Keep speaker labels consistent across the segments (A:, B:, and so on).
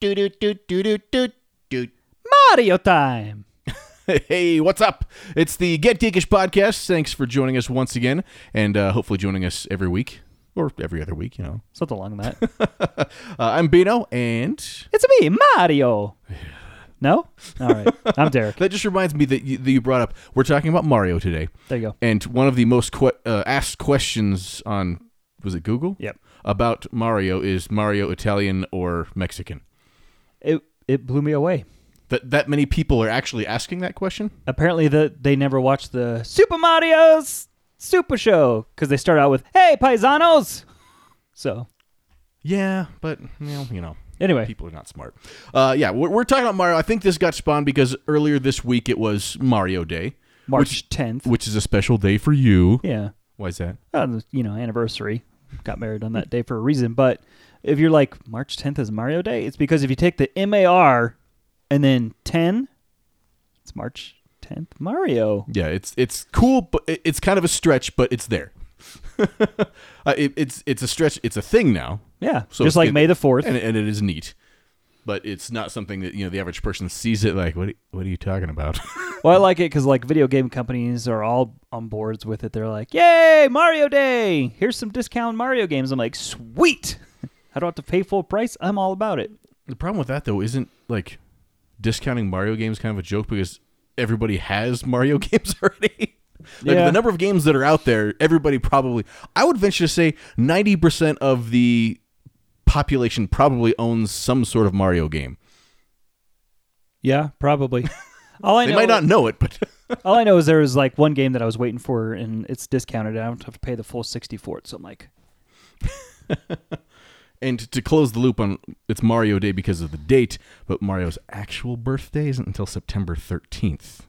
A: Do do do do do do do.
B: Mario time.
A: Hey, what's up? It's the Get Geekish podcast. Thanks for joining us once again, and uh, hopefully joining us every week or every other week. You know,
B: Something along that.
A: uh, I'm Bino, and
B: it's me, Mario. No? All right. I'm Derek.
A: that just reminds me that you, that you brought up. We're talking about Mario today,
B: There you go.
A: and one of the most que- uh, asked questions on was it Google?
B: Yep.
A: About Mario is Mario Italian or Mexican?
B: It it blew me away.
A: That that many people are actually asking that question.
B: Apparently, the they never watched the Super Mario's Super Show because they start out with "Hey, paisanos." So
A: Yeah, but well, you know.
B: anyway,
A: people are not smart. Uh, yeah, we're, we're talking about Mario. I think this got spawned because earlier this week it was Mario Day,
B: March 10th.
A: which is a special day for you.
B: yeah,
A: Why is that?
B: uh, you know, anniversary. Got married on that day for a reason. But if you're like March 10th is Mario Day, it's because if you take the MAR and then 10, it's March 10th Mario.
A: Yeah, it's it's cool, but it's kind of a stretch, but it's there. uh, it, it's it's a stretch. It's a thing now,
B: Yeah,
A: So
B: just like
A: it-
B: May the 4th.
A: and, and it is neat. But it's not something that you know the average person sees it like. What what are you talking about?
B: Well, I like it because like video game companies are all on boards with it. They're like, "Yay, Mario Day! Here's some discount Mario games." I'm like, "Sweet! I don't have to pay full price. I'm all about it."
A: The problem with that though isn't like discounting Mario games kind of a joke because everybody has Mario games already. like
B: Yeah.
A: the number of games that are out there, everybody probably I would venture to say 90% of the population probably owns some sort of Mario game.
B: Yeah, probably. all I
A: They
B: know,
A: might not know it, but
B: all I know is there was like one game that I was waiting for, and it's discounted. And I don't have to pay the full sixty for it. So I'm like,
A: and to close the loop on it's Mario Day because of the date, but Mario's actual birthday isn't until September 13th.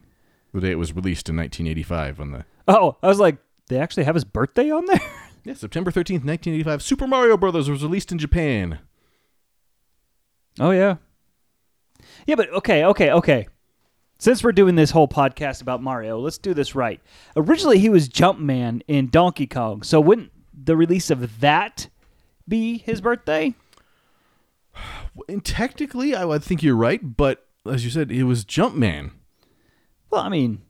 A: The day it was released in 1985 on the
B: "Oh, I was like, they actually have his birthday on there."
A: Yeah, September 13th, 1985, Super Mario Brothers was released in Japan.
B: Oh yeah. Yeah, but okay, okay, okay. Since we're doing this whole podcast about Mario, let's do this right. Originally he was Jumpman in Donkey Kong. So wouldn't the release of that be his birthday?
A: And technically, I would think you're right, but as you said, it was Jumpman.
B: Well, I mean,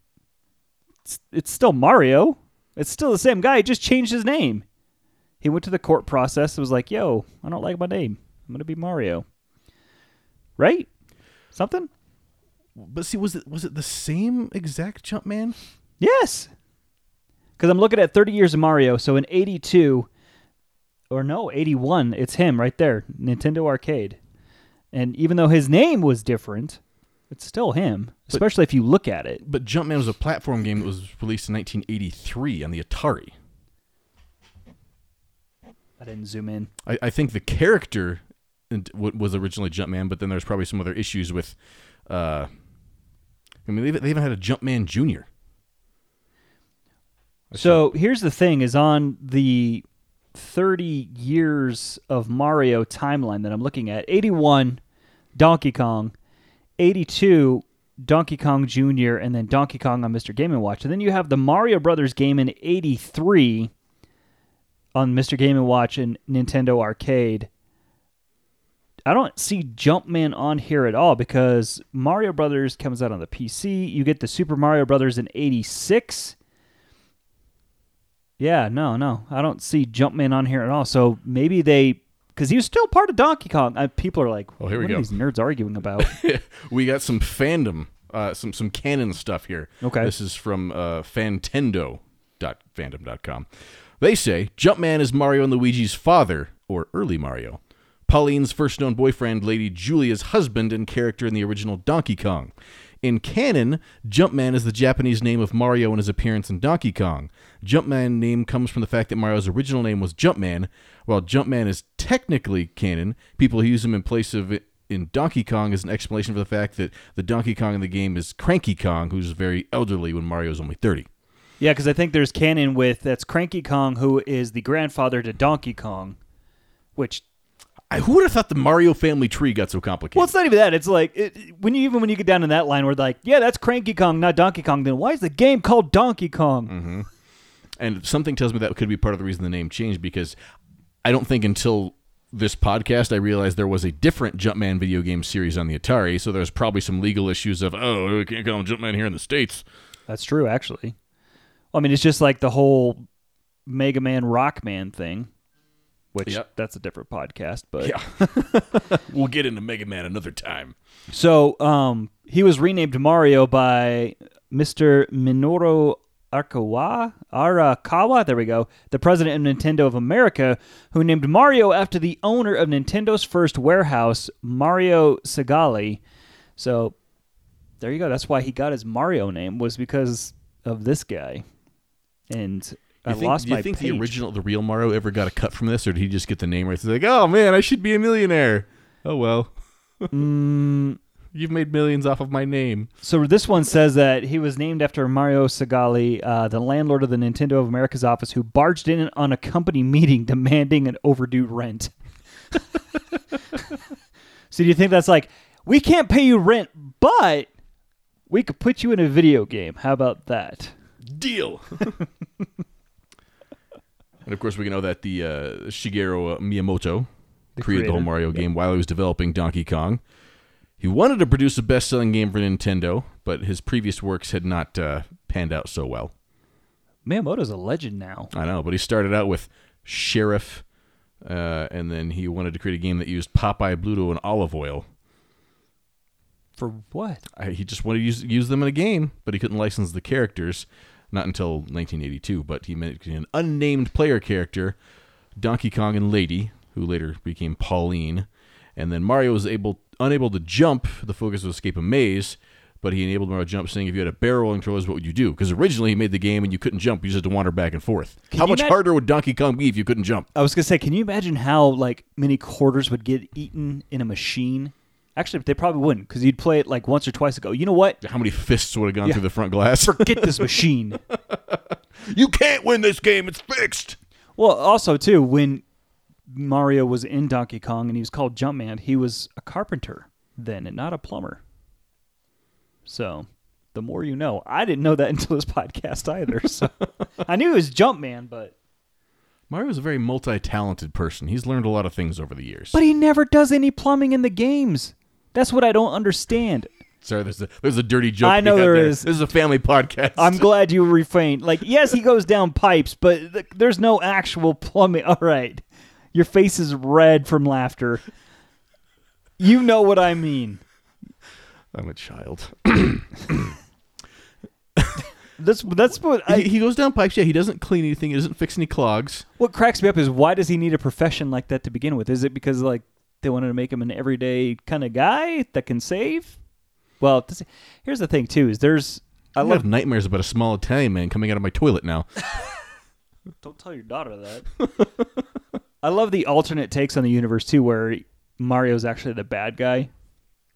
B: it's, it's still Mario. It's still the same guy. He just changed his name. He went to the court process and was like, "Yo, I don't like my name. I'm going to be Mario." Right? Something?
A: But see, was it was it the same exact Jumpman?
B: Yes. Because I'm looking at 30 years of Mario. So in 82, or no, 81, it's him right there, Nintendo Arcade. And even though his name was different, it's still him, especially if you look at it.
A: But Jumpman was a platform game that was released in 1983 on the Atari.
B: I didn't zoom in.
A: I, I think the character was originally Jumpman, but then there's probably some other issues with. Uh, I mean, they, they even had a Jumpman Junior.
B: So here's the thing: is on the 30 years of Mario timeline that I'm looking at. 81, Donkey Kong. 82, Donkey Kong Jr. and then Donkey Kong on Mr. Game Watch. And then you have the Mario Brothers game in 83 on Mr. Game Watch and Nintendo Arcade. I don't see Jumpman on here at all because Mario Brothers comes out on the PC. You get the Super Mario Brothers in 86. Yeah, no, no. I don't see Jumpman on here at all. So maybe they because he was still part of Donkey Kong. Uh, people are like,
A: Oh, here we
B: what
A: go.
B: are these nerds arguing about?
A: we got some fandom, uh, some some canon stuff here.
B: Okay.
A: This is from uh, Fantendo.fandom.com. They say Jumpman is Mario and Luigi's father, or early Mario. Pauline's first known boyfriend, Lady Julia's husband and character in the original Donkey Kong. In canon, Jumpman is the Japanese name of Mario and his appearance in Donkey Kong. Jumpman name comes from the fact that Mario's original name was Jumpman. While Jumpman is technically canon, people use him in place of it in Donkey Kong as an explanation for the fact that the Donkey Kong in the game is Cranky Kong, who's very elderly when Mario's only 30.
B: yeah, because I think there's canon with that's Cranky Kong, who is the grandfather to Donkey Kong, which
A: I, who would have thought the Mario family tree got so complicated?
B: well, it's not even that. It's like it, when you even when you get down in that line, where like, yeah, that's Cranky Kong, not Donkey Kong. Then why is the game called Donkey Kong? Mm-hmm.
A: and something tells me that could be part of the reason the name changed because I don't think until this podcast, I realized there was a different Jumpman video game series on the Atari, so there's probably some legal issues of, oh, we can't call him Jumpman here in the States.
B: That's true, actually. Well, I mean, it's just like the whole Mega Man Rockman thing, which
A: Yep.
B: that's a different podcast. But
A: Yeah. we'll get into Mega Man another time.
B: so um, he was renamed Mario by Mr. Minoru Arakawa, Arakawa, there we go, the president of Nintendo of America, who named Mario after the owner of Nintendo's first warehouse, Mario Segale. So there you go. That's why he got his Mario name was because of this guy. And I
A: think,
B: lost
A: do you
B: my
A: think
B: page.
A: the original, the real Mario, ever got a cut from this, or did he just get the name right? He's like, oh man, I should be a millionaire. Oh well,
B: Mm,
A: you've made millions off of my name.
B: So this one says that he was named after Mario Segale, uh, the landlord of the Nintendo of America's office, who barged in on a company meeting demanding an overdue rent. so do you think that's like we can't pay you rent, but we could put you in a video game? How about that?
A: Deal. And of course, we know that the uh, Shigeru Miyamoto
B: The
A: created the whole
B: creator.
A: Mario game while he was developing Donkey Kong. He wanted to produce a best-selling game for Nintendo, but his previous works had not uh, panned out so well.
B: Miyamoto's a legend now.
A: I know, but he started out with Sheriff, uh, and then he wanted to create a game that used Popeye, Bluto, and Olive Oyl.
B: For what?
A: I, he just wanted to use, use them in a game, but he couldn't license the characters. Not until 1982, but he made an unnamed player character, Donkey Kong and Lady, who later became Pauline. And then Mario was able unable to jump. The focus was escape a maze, but he enabled Mario to jump, saying if you had a barrel rolling controllers, what would you do? Because originally he made the game and you couldn't jump; you just had to wander back and forth. How much harder would Donkey Kong be if you couldn't jump?
B: I was gonna say, can you imagine how like many quarters would get eaten in a machine? Actually, they probably wouldn't because you'd play it like once or twice ago. You know what?
A: How many fists would have gone
B: Yeah.
A: through the front glass?
B: Forget this machine.
A: you can't win this game; it's fixed.
B: Well, also too, when Mario was in Donkey Kong and he was called Jumpman, he was a carpenter then and not a plumber. So, the more you know. I didn't know that until this podcast either. So, I knew he was Jumpman, but
A: Mario's a very multi-talented person. He's learned a lot of things over the years.
B: but he never does any plumbing in the games. That's what I don't understand.
A: Sorry, there's a there's a dirty joke.
B: I know there
A: there
B: is.
A: This is a family podcast.
B: I'm glad you refrained. Like, yes, he goes down pipes, but th- there's no actual plumbing. All right. Your face is red from laughter. You know what I mean.
A: I'm a child.
B: That's that's what
A: he, he goes down pipes. Yeah, he doesn't clean anything. He doesn't fix any clogs.
B: what cracks me up is why does he need a profession like that to begin with? Is it because like they wanted to make him an everyday kind of guy that can save? Well, this, here's the thing too: is there's I
A: I
B: love
A: have nightmares about a small Italian man coming out of my toilet now.
B: Don't tell your daughter that. I love the alternate takes on the universe too, where Mario's actually the bad guy.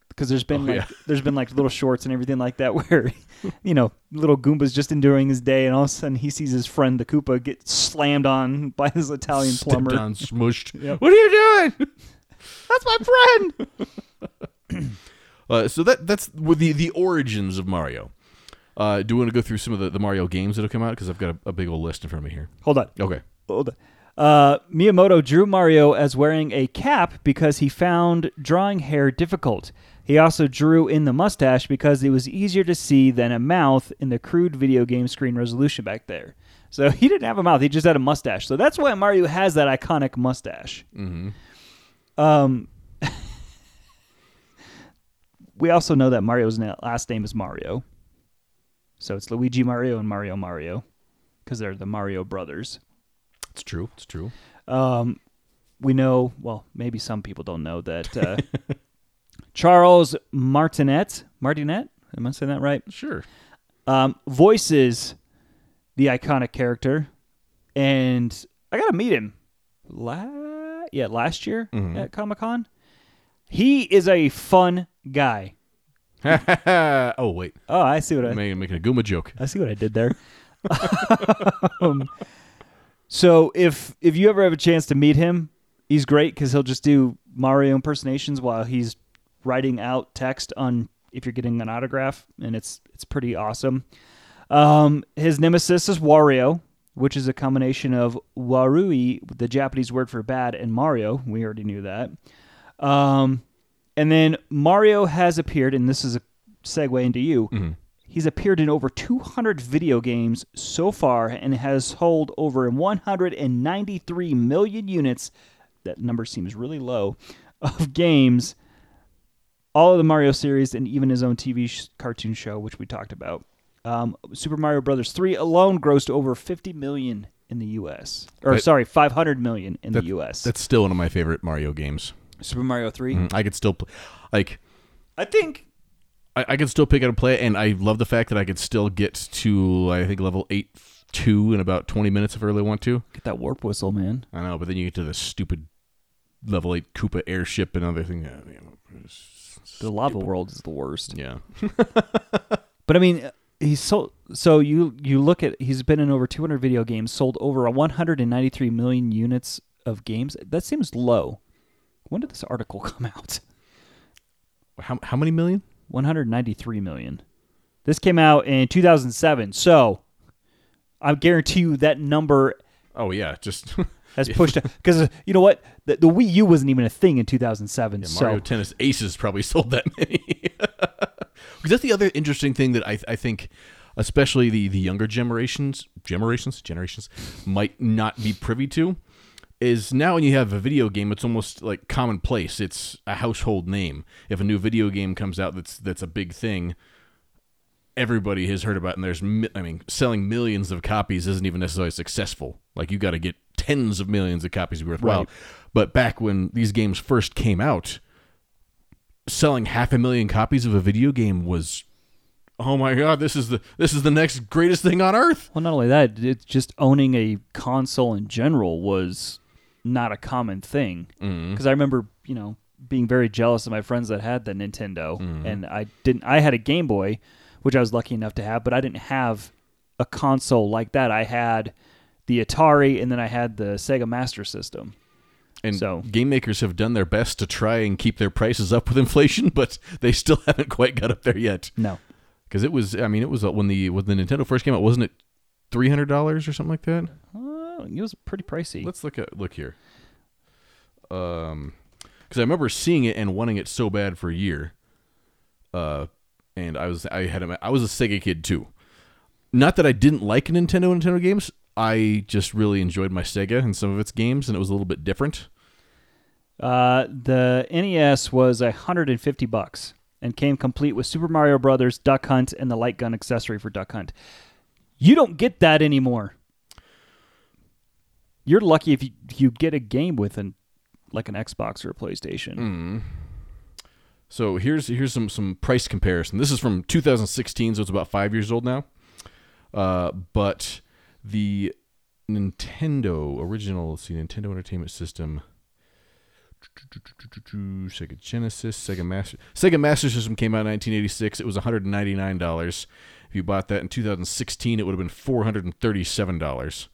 B: Because there's been
A: Oh,
B: like
A: yeah.
B: there's been like little shorts and everything like that where, you know, little Goomba's just enduring his day, and all of a sudden he sees his friend the Koopa get slammed on by his Italian
A: Stepped
B: plumber.
A: on, smushed.
B: Yep.
A: What are you doing? That's my friend. uh, so that that's the the origins of Mario. Uh, do you want to go through some of the, the Mario games that have come out? Because I've got a, a big old list in front of me here.
B: Hold on,
A: Okay.
B: hold on. Uh, Miyamoto drew Mario as wearing a cap because he found drawing hair difficult. He also drew in the mustache because it was easier to see than a mouth in the crude video game screen resolution back there. So he didn't have a mouth; he just had a mustache. So that's why Mario has that iconic mustache.
A: Mm-hmm.
B: Um, we also know that Mario's na- last name is Mario, so it's Luigi Mario and Mario Mario because they're the Mario brothers.
A: It's true. It's true.
B: Um, we know, well, maybe some people don't know that uh, Charles Martinet, Martinet, am I saying that right?
A: Sure.
B: Um, voices the iconic character, and I got to meet him. La- yeah, last year
A: Mhm.
B: at Comic Con. He is a fun guy.
A: oh wait,
B: Oh, I see what I
A: I'm making, making a Goomba joke.
B: I see what I did there. um, so if if you ever have a chance to meet him, he's great because he'll just do Mario impersonations while he's writing out text on if you're getting an autograph, and it's it's pretty awesome. Um, his nemesis is Wario, which is a combination of Warui, the Japanese word for bad, and Mario. We already knew that. Um, and then Mario has appeared, and this is a segue into you. He's appeared in over 200 video games so far and has sold over 193 million units. That number seems really low of games. All of the Mario series and even his own TV sh- cartoon show, which we talked about. Um, Super Mario Brothers 3 alone grossed over 50 million in the U.S. Or
A: That-
B: sorry, 500 million in
A: That-
B: the U.S.
A: That's still one of my favorite Mario games.
B: Super Mario 3.
A: Mm, I could still, play. like,
B: I think
A: I, I could still pick out up and play it, and I love the fact that I could still get to, I think, level 8 2 in about 20 minutes if I really want to.
B: get that warp whistle, man.
A: I know, but then you get to the stupid level 8 Koopa airship and other thing. Yeah, you know, it's-
B: The lava world is the worst.
A: yeah.
B: But I mean, he's so So you you look at he's been in over 200 video games, sold over 193 million units of games. That seems low. When did this article come out?
A: How, how many million?
B: 193 million. This came out in 2007. So I guarantee you that number
A: Oh, yeah, just
B: has pushed because uh, you know what the, the Wii U wasn't even a thing in 2007.
A: Yeah,
B: so
A: Mario Tennis Aces probably sold that many. Because that's the other interesting thing that I, I think, especially the, the younger generations, generations, generations, might not be privy to, is now when you have a video game, it's almost like commonplace. It's a household name. If a new video game comes out that's that's a big thing, everybody has heard about, it, and there's, I mean, selling millions of copies isn't even necessarily successful. Like you got to get tens of millions of copies to be worthwhile.
B: Right.
A: But back when these games first came out, selling half a million copies of a video game was, oh my god, this is the this is the next greatest thing on earth.
B: Well, not only that, it's just owning a console in general was not a common thing. Because I remember, you know, being very jealous of my friends that had the Nintendo, and I didn't. I had a Game Boy, which I was lucky enough to have, but I didn't have a console like that. I had the Atari, and then I had the Sega Master System.
A: And
B: So-
A: game makers have done their best to try and keep their prices up with inflation, but they still haven't quite got up there yet.
B: No,
A: Because it was, I mean, it was uh, when the when the Nintendo first came out, wasn't it three hundred dollars or something like that?
B: uh, it was pretty pricey.
A: Let's look at look here. Um, because I remember seeing it and wanting it so bad for a year. Uh, and I was I had a, I was a Sega kid too. Not that I didn't like Nintendo Nintendo games. I just really enjoyed my Sega and some of its games, and it was a little bit different.
B: Uh, the NES was a hundred and fifty bucks and came complete with Super Mario Brothers, Duck Hunt, and the light gun accessory for Duck Hunt. You don't get that anymore. You're lucky if you, you get a game with an like an Xbox or a PlayStation.
A: So here's here's some some price comparison. This is from 2016, so it's about five years old now. Uh, but the Nintendo original, let's see, Nintendo Entertainment System, Sega Genesis, Sega Master, Sega Master System came out in 1986. It was 199 dollars. If you bought that in 2016, it would have been 437 dollars.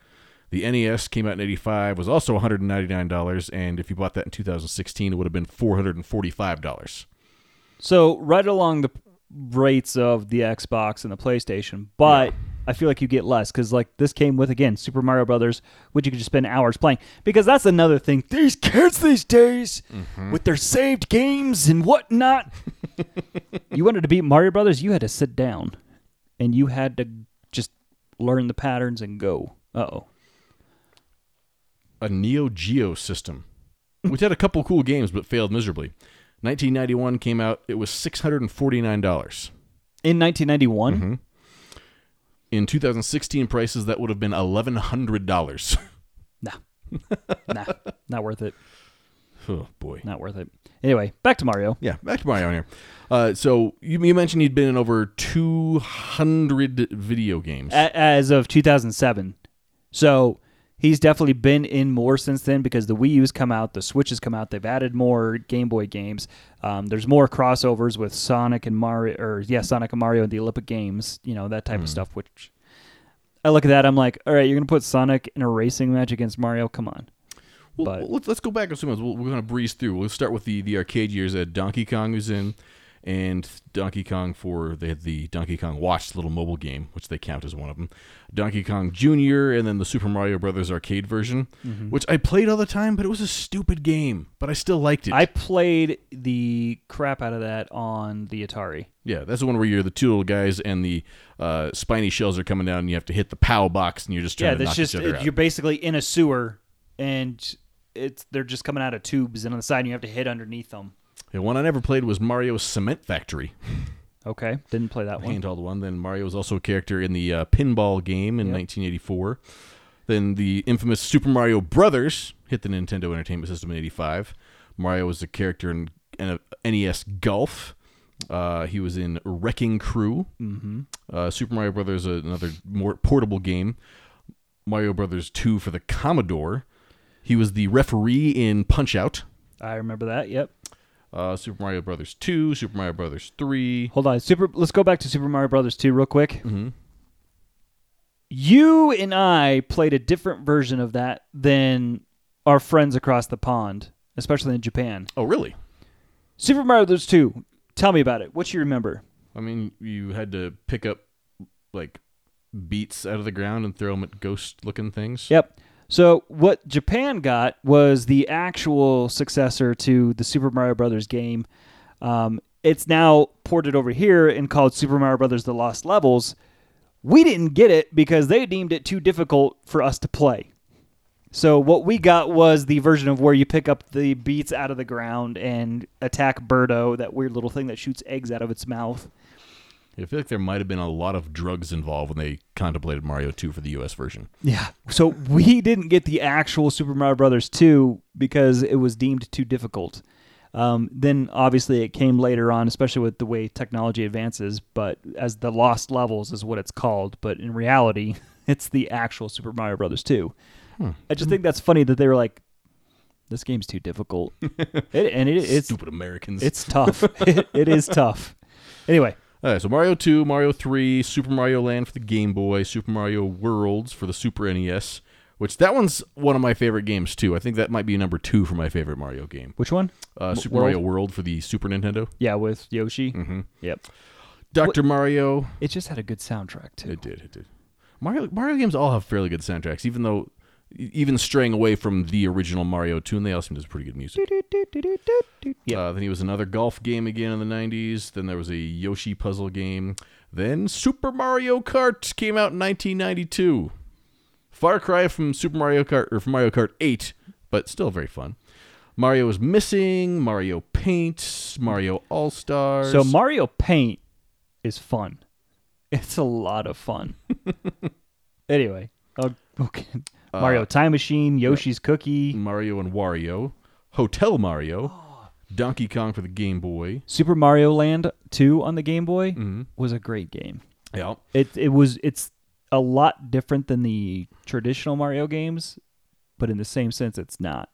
A: The NES came out in 85, was also $199, and if you bought that in 2016, it would have been $445.
B: So right along the rates of the Xbox and the PlayStation, but I feel like you get less because like this came with again Super Mario Brothers, which you could just spend hours playing. Because that's another thing. These kids these days with their saved games and whatnot. you wanted to beat Mario Brothers, you had to sit down and you had to just learn the patterns and go. Uh oh.
A: A Neo Geo system, which had a couple cool games but failed miserably. 1991 came out. It was $649.
B: In 1991,
A: In 2016 prices, that would have been $1,100.
B: nah, nah, not worth it.
A: oh, boy.
B: Not worth it. Anyway, back to Mario.
A: Yeah, back to Mario here. Uh, so you, you mentioned you'd been in over 200 video games.
B: A- as of 2007. So he's definitely been in more since then because the Wii U's come out, the Switch has come out. They've added more Game Boy games. Um, there's more crossovers with Sonic and Mario, or yeah, Sonic and Mario and the Olympic Games. You know that type
A: Hmm.
B: of stuff. Which I look at that, I'm like, all right, you're gonna put Sonic in a racing match against Mario? Come on.
A: Well,
B: But-
A: let's, let's go back a few months. We're going to breeze through. We'll start with the, the arcade years that Donkey Kong was in. And Donkey Kong for they had the Donkey Kong Watch little mobile game, which they count as one of them. Donkey Kong Jr. and then the Super Mario Brothers arcade version, which I played all the time, but it was a stupid game, but I still liked it.
B: I played the crap out of that on the Atari.
A: yeah, that's the one where you're the two little guys and the uh, spiny shells are coming down, and you have to hit the POW box, and you're just trying
B: Yeah,
A: to
B: that's
A: knock
B: just
A: each other out.
B: you're basically in a sewer and it's they're just coming out of tubes and on the side you have to hit underneath them.
A: The one I never played was Mario Cement Factory.
B: Okay, didn't play that one.
A: handheld one. Then Mario was also a character in the uh, pinball game in
B: Yep.
A: 1984. Then the infamous Super Mario Brothers hit the Nintendo Entertainment System in '85. Mario was a character in, in a NES Golf. Uh, he was in Wrecking Crew.
B: Mm-hmm.
A: Uh, Super Mario Brothers, uh, another more portable game. Mario Brothers 2 for the Commodore. He was the referee in Punch Out.
B: I remember that. Yep.
A: Uh, Super Mario Brothers 2, Super Mario Brothers 3.
B: Hold on. Super. Let's go back to Super Mario Brothers 2 real quick.
A: hmm
B: You and I played a different version of that than our friends across the pond, especially in Japan.
A: Oh, really?
B: Super Mario Brothers 2. Tell me about it. What you remember?
A: I mean, you had to pick up like beets out of the ground and throw them at ghost-looking things.
B: Yep. So what Japan got was the actual successor to the Super Mario Brothers game. Um, it's now ported over here and called Super Mario Brothers: The Lost Levels. We didn't get it because they deemed it too difficult for us to play. So what we got was the version of where you pick up the beets out of the ground and attack Birdo, that weird little thing that shoots eggs out of its mouth.
A: I feel like there might have been a lot of drugs involved when they contemplated Mario 2 for the US version.
B: Yeah. So we didn't get the actual Super Mario Brothers 2 because it was deemed too difficult. Um, then obviously it came later on, especially with the way technology advances. But as the Lost Levels is what it's called, but in reality, it's the actual Super Mario Brothers 2. I just think that's funny that they were like, "This game's too difficult," it, and it, it's
A: Stupid Americans.
B: it's tough. it, it is tough. Anyway,
A: All right, so Mario 2, Mario 3, Super Mario Land for the Game Boy, Super Mario Worlds for the Super NES, which that one's one of my favorite games too. I think that might be number 2 for my favorite Mario game.
B: which one?
A: Uh, Super
B: World?
A: Mario World for the Super Nintendo.
B: Yeah, with Yoshi.
A: Mm-hmm.
B: Yep.
A: Dr. Mario.
B: It just had a good soundtrack too.
A: It did. It did. Mario Mario games all have fairly good soundtracks, even though even straying away from the original Mario tune, they also have pretty good music.
B: Yeah.
A: Uh, then he was another golf game again in the '90s. Then there was a Yoshi puzzle game. Then Super Mario Kart came out in 1992. Far cry from Super Mario Kart or from Mario Kart 8, but still very fun. Mario is missing. Mario Paint. Mario All Stars.
B: So Mario Paint is fun. It's a lot of fun. anyway, okay. Mario Time Machine, Yoshi's Cookie,
A: Mario and Wario, Hotel Mario, Donkey Kong for the Game Boy.
B: Super Mario Land 2 on the Game Boy
A: Mhm.
B: was a great game.
A: Yeah.
B: It it was it's a lot different than the traditional Mario games, but in the same sense it's not.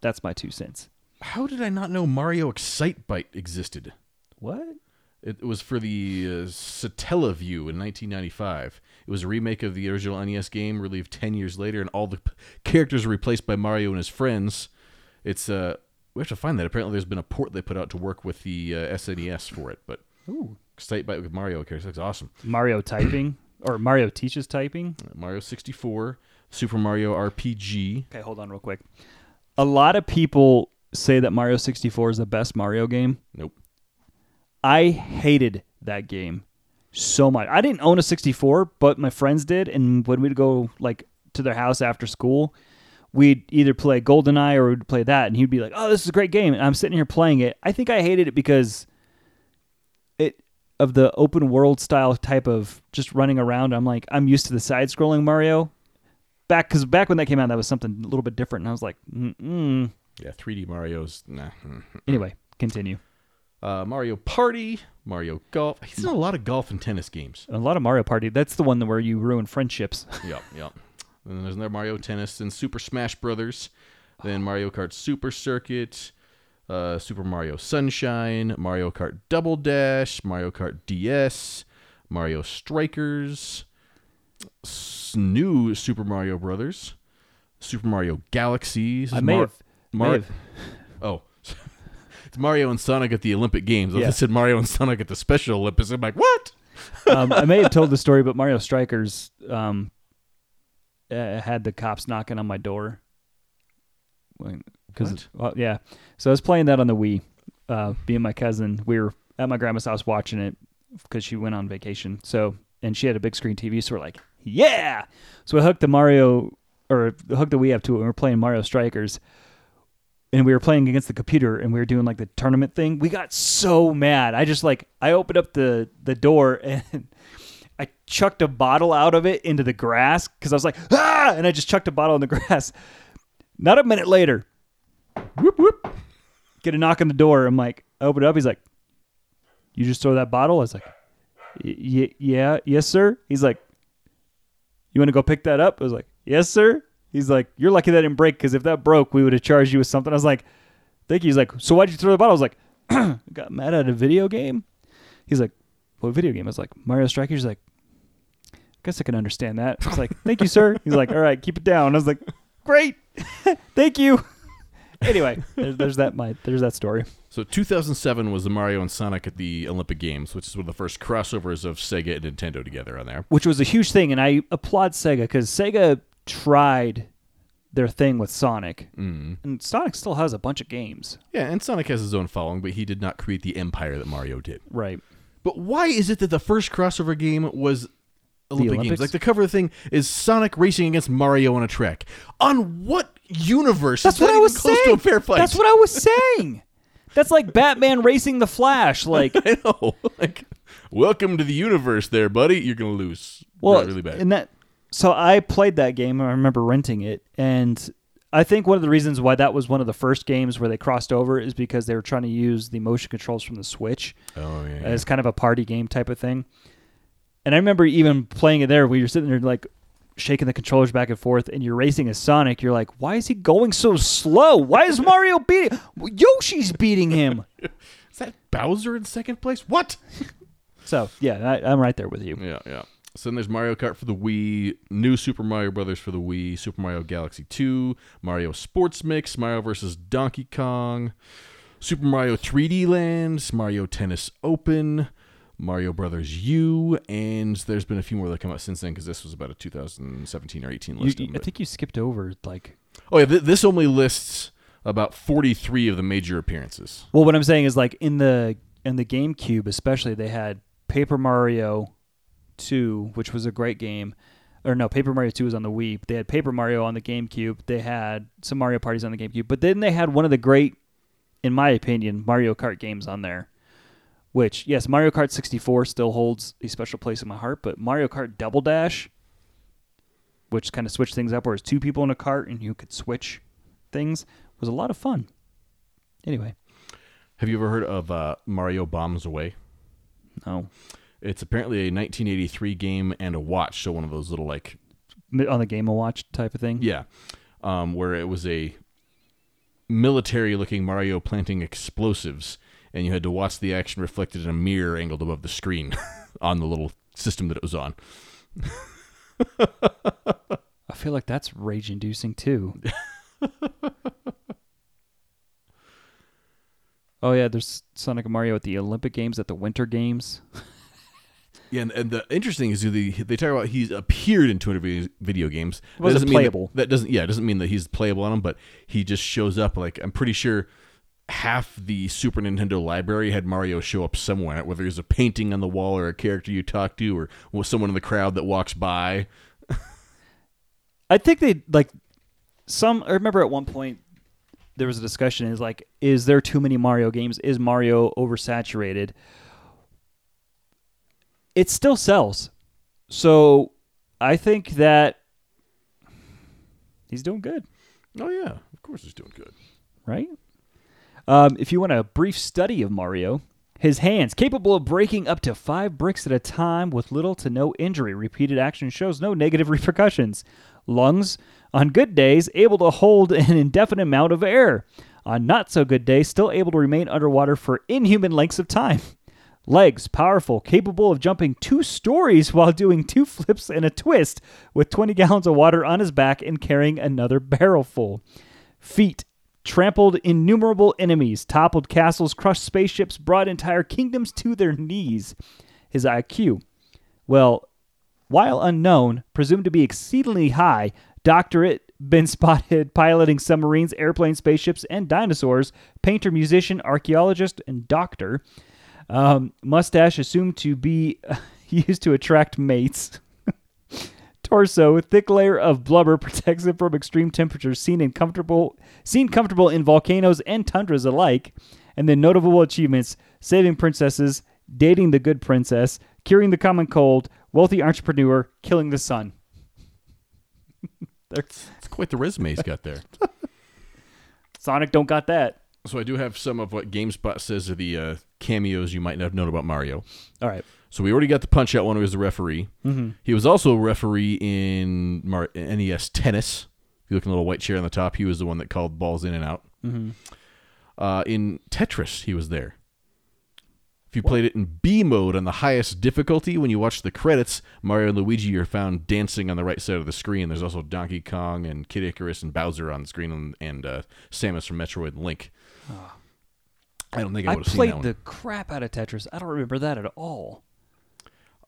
B: That's my two cents.
A: How did I not know Mario Excitebike existed?
B: What?
A: It was for the uh, Satellaview in 1995. It was a remake of the original NES game, released 10 years later, and all the p- characters are replaced by Mario and his friends. It's uh, we have to find that. Apparently, there's been a port they put out to work with the uh, SNES for it, but
B: Ooh.
A: Excitebike with Mario characters looks awesome.
B: Mario typing or Mario teaches typing.
A: Mario 64, Super Mario RPG.
B: Okay, hold on real quick. A lot of people say that Mario 64 is the best Mario game.
A: Nope.
B: I hated that game so much. I didn't own a 64, but my friends did, and when we'd go like to their house after school, we'd either play GoldenEye or we'd play that, and he'd be like, "Oh, this is a great game," and I'm sitting here playing it. I think I hated it because it of the open world style type of just running around. I'm like, I'm used to the side scrolling Mario. Back because back when that came out, that was something a little bit different, and I was like, mm
A: Yeah, 3D Mario's nah.
B: anyway, continue.
A: Uh, Mario Party, Mario Golf. He's done a lot of golf and tennis games.
B: A lot of Mario Party. That's the one where you ruin friendships.
A: yep, yep. And then there's another Mario Tennis, and Super Smash Brothers, then Mario Kart Super Circuit, uh, Super Mario Sunshine, Mario Kart Double Dash, Mario Kart DS, Mario Strikers, new Super Mario Brothers, Super Mario Galaxies.
B: I may
A: Mar-
B: have, may have
A: Oh, it's Mario and Sonic at the Olympic Games.
B: Yeah.
A: I said Mario and Sonic at the Special Olympics, I'm like, what?
B: um, I may have told the story, but Mario Strikers um, uh, had the cops knocking on my door. Because well, yeah, so I was playing that on the Wii. Uh, me and my cousin, we were at my grandma's house watching it because she went on vacation. So and she had a big screen TV, so we're like, yeah. So I hooked the Mario or hooked the Wii up to it, and we are playing Mario Strikers. And we were playing against the computer, and we were doing like the tournament thing. We got so mad. I just like I opened up the the door and I chucked a bottle out of it into the grass because I was like, ah! And I just chucked a bottle in the grass. Not a minute later, whoop whoop, get a knock on the door. I'm like, I open it up. He's like, "You just throw that bottle?" I was like, "Y- y- "Yeah, yes, sir." He's like, "You want to go pick that up?" I was like, "Yes, sir." He's like, "You're lucky that didn't break because if that broke, we would have charged you with something." I was like, "Thank you." He's like, "So why'd you throw the bottle?" I was like, "Got mad at a video game." He's like, "What video game?" I was like, "Mario Strikers." He's like, "I guess I can understand that." I was like, "Thank you, sir." He's like, "All right, keep it down." I was like, "Great, thank you." anyway, there's, there's that my there's that story.
A: So 2007 was the Mario and Sonic at the Olympic Games, which is one of the first crossovers of Sega and Nintendo together on there.
B: which was a huge thing, and I applaud Sega because Sega tried their thing with Sonic,
A: Mm.
B: and Sonic still has a bunch of games.
A: Yeah, and Sonic has his own following, but he did not create the empire that Mario did.
B: Right.
A: But why is it that the first crossover game was Olympic Games? Like the cover of the thing is Sonic racing against Mario on a track. On what universe?
B: That's
A: is
B: what
A: that
B: I was
A: close
B: saying.
A: to a fair fight.
B: That's what I was saying. That's like Batman racing the Flash. Like,
A: I know. Like, welcome to the universe, there, buddy. You're gonna lose.
B: well,
A: really bad.
B: and that. So I played that game. I remember renting it, and I think one of the reasons why that was one of the first games where they crossed over is because they were trying to use the motion controls from the Switch.
A: oh yeah.
B: as kind of a party game type of thing. And I remember even playing it there where you're sitting there like shaking the controllers back and forth and you're racing as Sonic. You're like, why is he going so slow? Why is Mario beating Yoshi's beating him?
A: Is that Bowser in second place? What?
B: So yeah, I, I'm right there with you.
A: Yeah, yeah. So then there's Mario Kart for the Wii, New Super Mario Brothers for the Wii, Super Mario Galaxy 2, Mario Sports Mix, Mario vs. Donkey Kong, Super Mario 3D Land, Mario Tennis Open, Mario Brothers U, and there's been a few more that come out since then because this was about a 2017 or 18
B: You-
A: listing.
B: I think you skipped over like.
A: oh yeah, th- this only lists about 43 of the major appearances.
B: Well, what I'm saying is like in the in the GameCube, especially, they had Paper Mario 2, which was a great game. Or no, Paper Mario 2 was on the Wii. They had Paper Mario on the GameCube. They had some Mario parties on the GameCube. But then they had one of the great, in my opinion, Mario Kart games on there. Which, yes, Mario Kart 64 still holds a special place in my heart. But Mario Kart Double Dash, which kind of switched things up, where it's two people in a cart and you could switch things, was a lot of fun. Anyway,
A: Have you ever heard of uh, Mario Bombs Away?
B: no.
A: It's apparently a 1983 game and a watch, so one of those little like
B: on the Game and Watch type of thing.
A: Yeah. Um, where it was a military looking Mario planting explosives, and you had to watch the action reflected in a mirror angled above the screen on the little system that it was on.
B: I feel like that's rage inducing too. oh yeah, there's Sonic and Mario at the Olympic Games at the Winter Games.
A: Yeah, and, and the interesting is the, they talk about he's appeared in 200 video, video games. That
B: wasn't
A: doesn't mean that-
B: playable.
A: That, doesn't yeah, it doesn't mean that he's playable on them, but he just shows up. Like I'm pretty sure half the Super Nintendo library had Mario show up somewhere, whether there's a painting on the wall or a character you talk to or well, someone in the crowd that walks by.
B: I think they like some. I remember at one point there was a discussion. Is like, is there too many Mario games? Is Mario oversaturated? It still sells, so I think that he's doing good.
A: Oh yeah, of course he's doing good.
B: right? Um, if you want a brief study of Mario, his hands capable of breaking up to five bricks at a time with little to no injury. Repeated action shows no negative repercussions. Lungs, on good days, able to hold an indefinite amount of air. On not so good days, still able to remain underwater for inhuman lengths of time. Legs, powerful, capable of jumping two stories while doing two flips and a twist with 20 gallons of water on his back and carrying another barrel full. Feet, trampled innumerable enemies, toppled castles, crushed spaceships, brought entire kingdoms to their knees. His IQ, well, while unknown, presumed to be exceedingly high, doctorate, been spotted piloting submarines, airplanes, spaceships, and dinosaurs, painter, musician, archaeologist, and doctor. Um, mustache assumed to be used to attract mates. Torso, thick layer of blubber protects it from extreme temperatures seen in comfortable seen comfortable in volcanoes and tundras alike. And then notable achievements: saving princesses, dating the good princess, curing the common cold, wealthy entrepreneur, killing the sun.
A: That's quite the resume he's got there.
B: Sonic don't got that.
A: so I do have some of what GameSpot says are the uh, cameos you might not have known about Mario.
B: All right.
A: So we already got the Punch Out one who was the referee.
B: Mm-hmm.
A: He was also a referee in Mar- NES Tennis. If you look in the little white chair on the top, he was the one that called balls in and out.
B: Mm-hmm.
A: Uh, in Tetris, he was there. If you played it in B mode on the highest difficulty, when you watch the credits, Mario and Luigi are found dancing on the right side of the screen. There's also Donkey Kong and Kid Icarus and Bowser on the screen, and, and uh, Samus from Metroid and Link. I don't think I
B: I
A: would have seen that
B: played the crap out of Tetris. I don't remember that at all.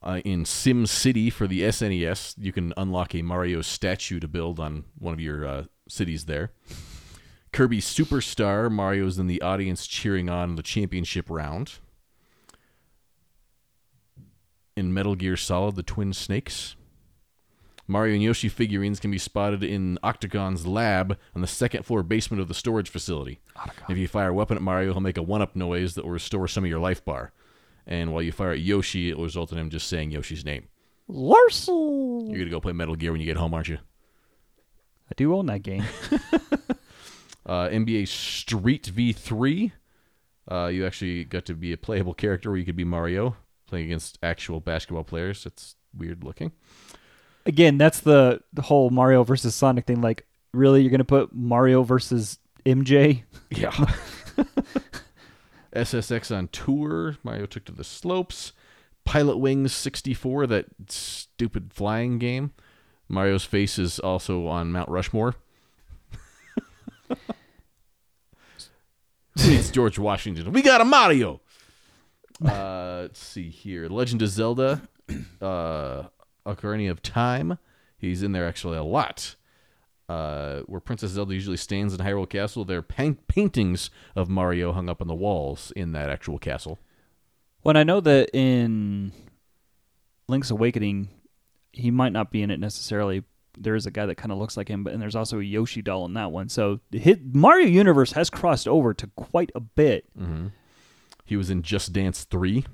A: uh, in Sim City for the SNES, you can unlock a Mario statue to build on one of your uh, cities there. Kirby Superstar, Mario's in the audience cheering on the championship round. In Metal Gear Solid, the Twin Snakes. Mario and Yoshi figurines can be spotted in Otacon's lab on the second floor basement of the storage facility. If you fire a weapon at Mario, he'll make a one up noise that will restore some of your life bar. And while you fire at Yoshi, it will result in him just saying Yoshi's name.
B: Larson.
A: You're going to go play Metal Gear when you get home, aren't you?
B: I do own that game.
A: Uh, NBA Street V3. Uh, you actually got to be a playable character where you could be Mario playing against actual basketball players. That's weird looking.
B: Again, that's the, the whole Mario versus Sonic thing. Like, really, you're gonna put Mario versus MJ?
A: Yeah. SSX on tour. Mario took to the slopes. Pilot Wings 64, that stupid flying game. Mario's face is also on Mount Rushmore. it's George Washington. We got a Mario. Uh, let's see here. Legend of Zelda, uh, Ocarina of Time. He's in there actually a lot. Uh, where Princess Zelda usually stands in Hyrule Castle, there are paint- paintings of Mario hung up on the walls in that actual castle.
B: When I know that in Link's Awakening, he might not be in it necessarily. There is a guy that kind of looks like him, but and there's also a Yoshi doll in that one. So hit, Mario Universe has crossed over to quite a bit.
A: He was in Just Dance 3.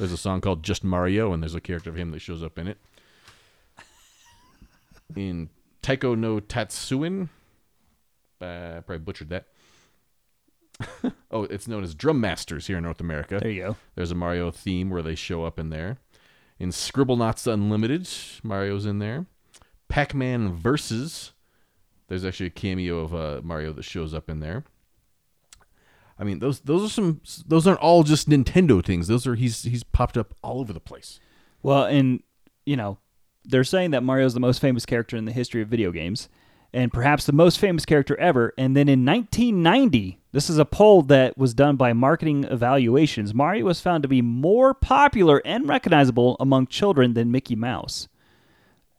A: There's a song called Just Mario, and there's a character of him that shows up in it. In Taiko no Tatsuin, uh, probably butchered that. oh, it's known as Drum Masters here in North America.
B: There you go.
A: There's a Mario theme where they show up in there. In Scribblenauts Unlimited, Mario's in there. Pac-Man Versus, there's actually a cameo of uh, Mario that shows up in there. I mean, those those are some those aren't all just Nintendo things. Those are he's he's popped up all over the place.
B: Well, and you know, they're saying that Mario's the most famous character in the history of video games, and perhaps the most famous character ever. And then in 1990, this is a poll that was done by Marketing Evaluations. Mario was found to be more popular and recognizable among children than Mickey Mouse.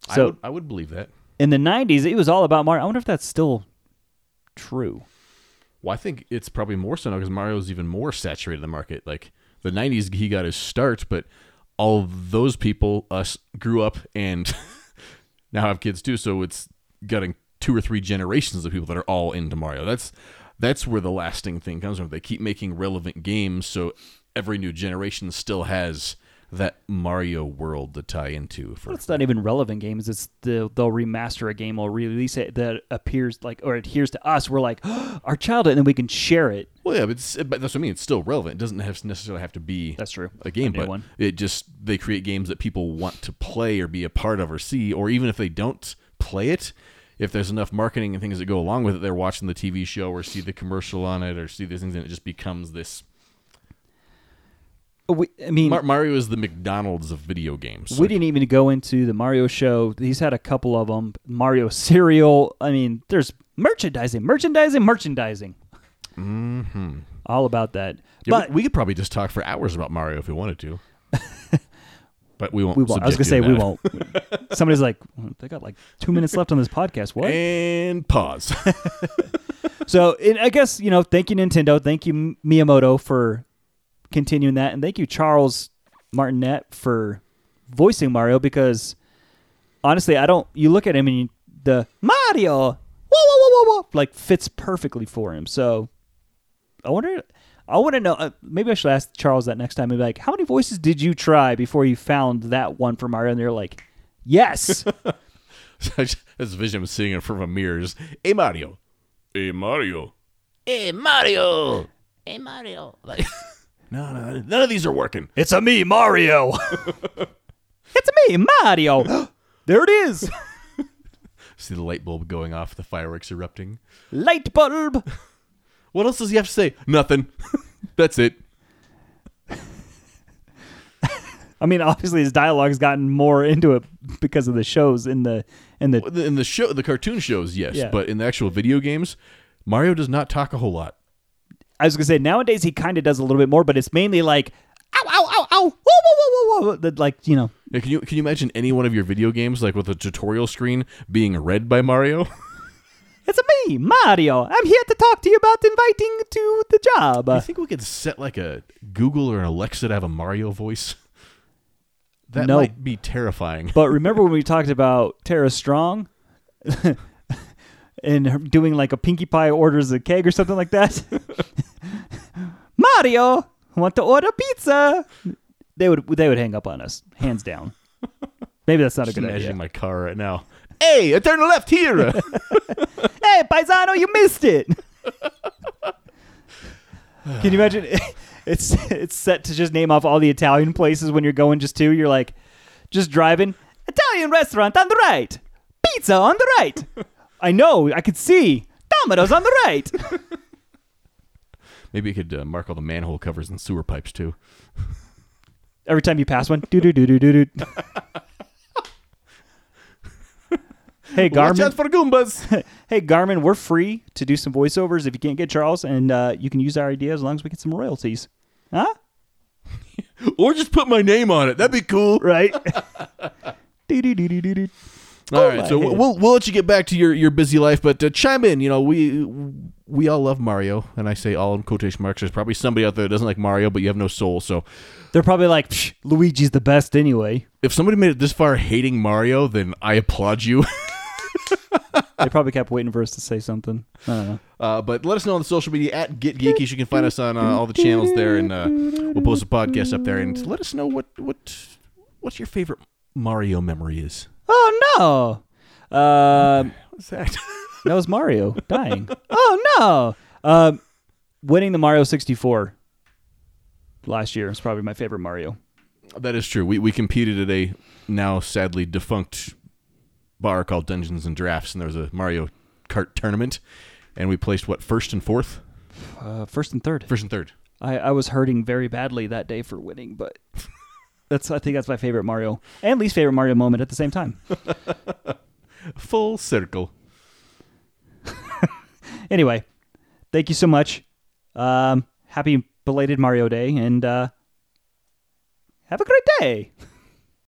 A: I
B: So
A: would, I would believe that.
B: in the 90s, it was all about Mario. I wonder if that's still true.
A: Well, I think it's probably more so now because Mario's even more saturated in the market. Like the '90s, he got his start, but all those people, us, grew up and now have kids too. So it's getting two or three generations of people that are all into Mario. That's that's where the lasting thing comes from. They keep making relevant games, so every new generation still has that Mario world to tie into. For
B: Well, it's not even relevant games. It's the, they'll remaster a game or release it that appears like or adheres to us. We're like our childhood, and then we can share it.
A: well, yeah, but, it's, but that's what I mean. It's still relevant. It doesn't have necessarily have to be
B: That's true.
A: a game,
B: new
A: but
B: one.
A: it just they create games that people want to play or be a part of or see, or even if they don't play it, if there's enough marketing and things that go along with it, they're watching the TV show or see the commercial on it or see these things, and it just becomes this.
B: We, I mean,
A: Mar- Mario is the McDonald's of video games.
B: we didn't even go into the Mario show. He's had a couple of them. Mario cereal. I mean, there's merchandising, merchandising, merchandising.
A: Mm-hmm.
B: All about that.
A: Yeah,
B: but
A: we, could probably just talk for hours about Mario if we wanted to. but we won't.
B: we won't. I was gonna say we won't. Somebody's like, "Oh, they got like two minutes left on this podcast. What?
A: And pause.
B: So and I guess you know, thank you Nintendo, thank you Miyamoto for continuing that, and thank you Charles Martinet for voicing Mario because honestly, I don't. You look at him and you, the Mario, whoa, whoa, whoa, whoa, whoa, like fits perfectly for him. So I wonder. I want to know. Uh, maybe I should ask Charles that next time. Maybe like, how many voices did you try before you found that one for Mario? And they're like, yes.
A: I just- This vision was sitting in front of a mirror. Just, hey Mario. Hey Mario. Hey Mario. Hey Mario. Like, no, no, none of these are working.
B: It's a me, Mario. it's a me, Mario. there it is.
A: See the light bulb going off, the fireworks erupting.
B: Light bulb.
A: What else does he have to say? Nothing. That's it.
B: I mean, obviously his dialogue's gotten more into it because of the shows in the in the.
A: In the show, the cartoon shows, yes,
B: Yeah.
A: but in the actual video games, Mario does not talk a whole lot.
B: I was gonna say nowadays he kind of does a little bit more, but it's mainly like ow ow ow ow whoa whoa whoa whoa whoa. Like you know
A: Yeah, can you can you imagine any one of your video games like with a tutorial screen being read by Mario?
B: it's a me Mario. I'm here to talk to you about inviting to the job.
A: I think we could set like a Google or an Alexa to have a Mario voice. That
B: No.
A: might be terrifying.
B: But remember when we talked about Tara Strong and her doing like a Pinkie Pie orders a keg or something like that? Mario, want to order pizza? They would they would hang up on us, hands down. Maybe that's not a
A: Just
B: good
A: imagining
B: idea.
A: my car right now. Hey, turn left here.
B: Hey, paisano, you missed it. Can you imagine? It's it's set to just name off all the Italian places when you're going just to. You're like, just driving. Italian restaurant on the right. Pizza on the right. I know. I could see. Domino's on the right.
A: Maybe you could uh, mark all the manhole covers and sewer pipes too.
B: Every time you pass one, do do do do do do. Hey
A: Watch out
B: Garmin,
A: for Goombas.
B: hey Garmin, we're free to do some voiceovers if you can't get Charles, and uh, you can use our idea as long as we get some royalties. Huh?
A: or just put my name on it. That'd be cool.
B: Right? do do do do do do.
A: All right, so
B: head.
A: we'll we'll let you get back to your, your busy life, but uh, chime in. You know, we we all love Mario, and I say all in quotation marks. There's probably somebody out there that doesn't like Mario, but you have no soul. So
B: They're probably like, "Psh, Luigi's the best anyway.
A: if somebody made it this far hating Mario, then I applaud you.
B: They probably kept waiting for us to say something. I don't know.
A: Uh, but let us know on the social media at Get Geekies. You can find us on uh, all the channels there, and uh, we'll post a podcast up there. And let us know what what what your favorite Mario memory is.
B: Oh no! Um,
A: What's that?
B: that was Mario dying. Oh no! Um, winning the Mario 64 last year is probably my favorite Mario.
A: that is true. We we competed at a now sadly defunct bar called Dungeons and Drafts, and there was a Mario Kart tournament, and we placed what first and fourth,
B: Uh, first and third.
A: first and third.
B: I, I was hurting very badly that day for winning, but that's I think that's my favorite Mario and least favorite Mario moment at the same time.
A: Full circle.
B: Anyway, thank you so much. Um, happy belated Mario Day, and uh, have a great day.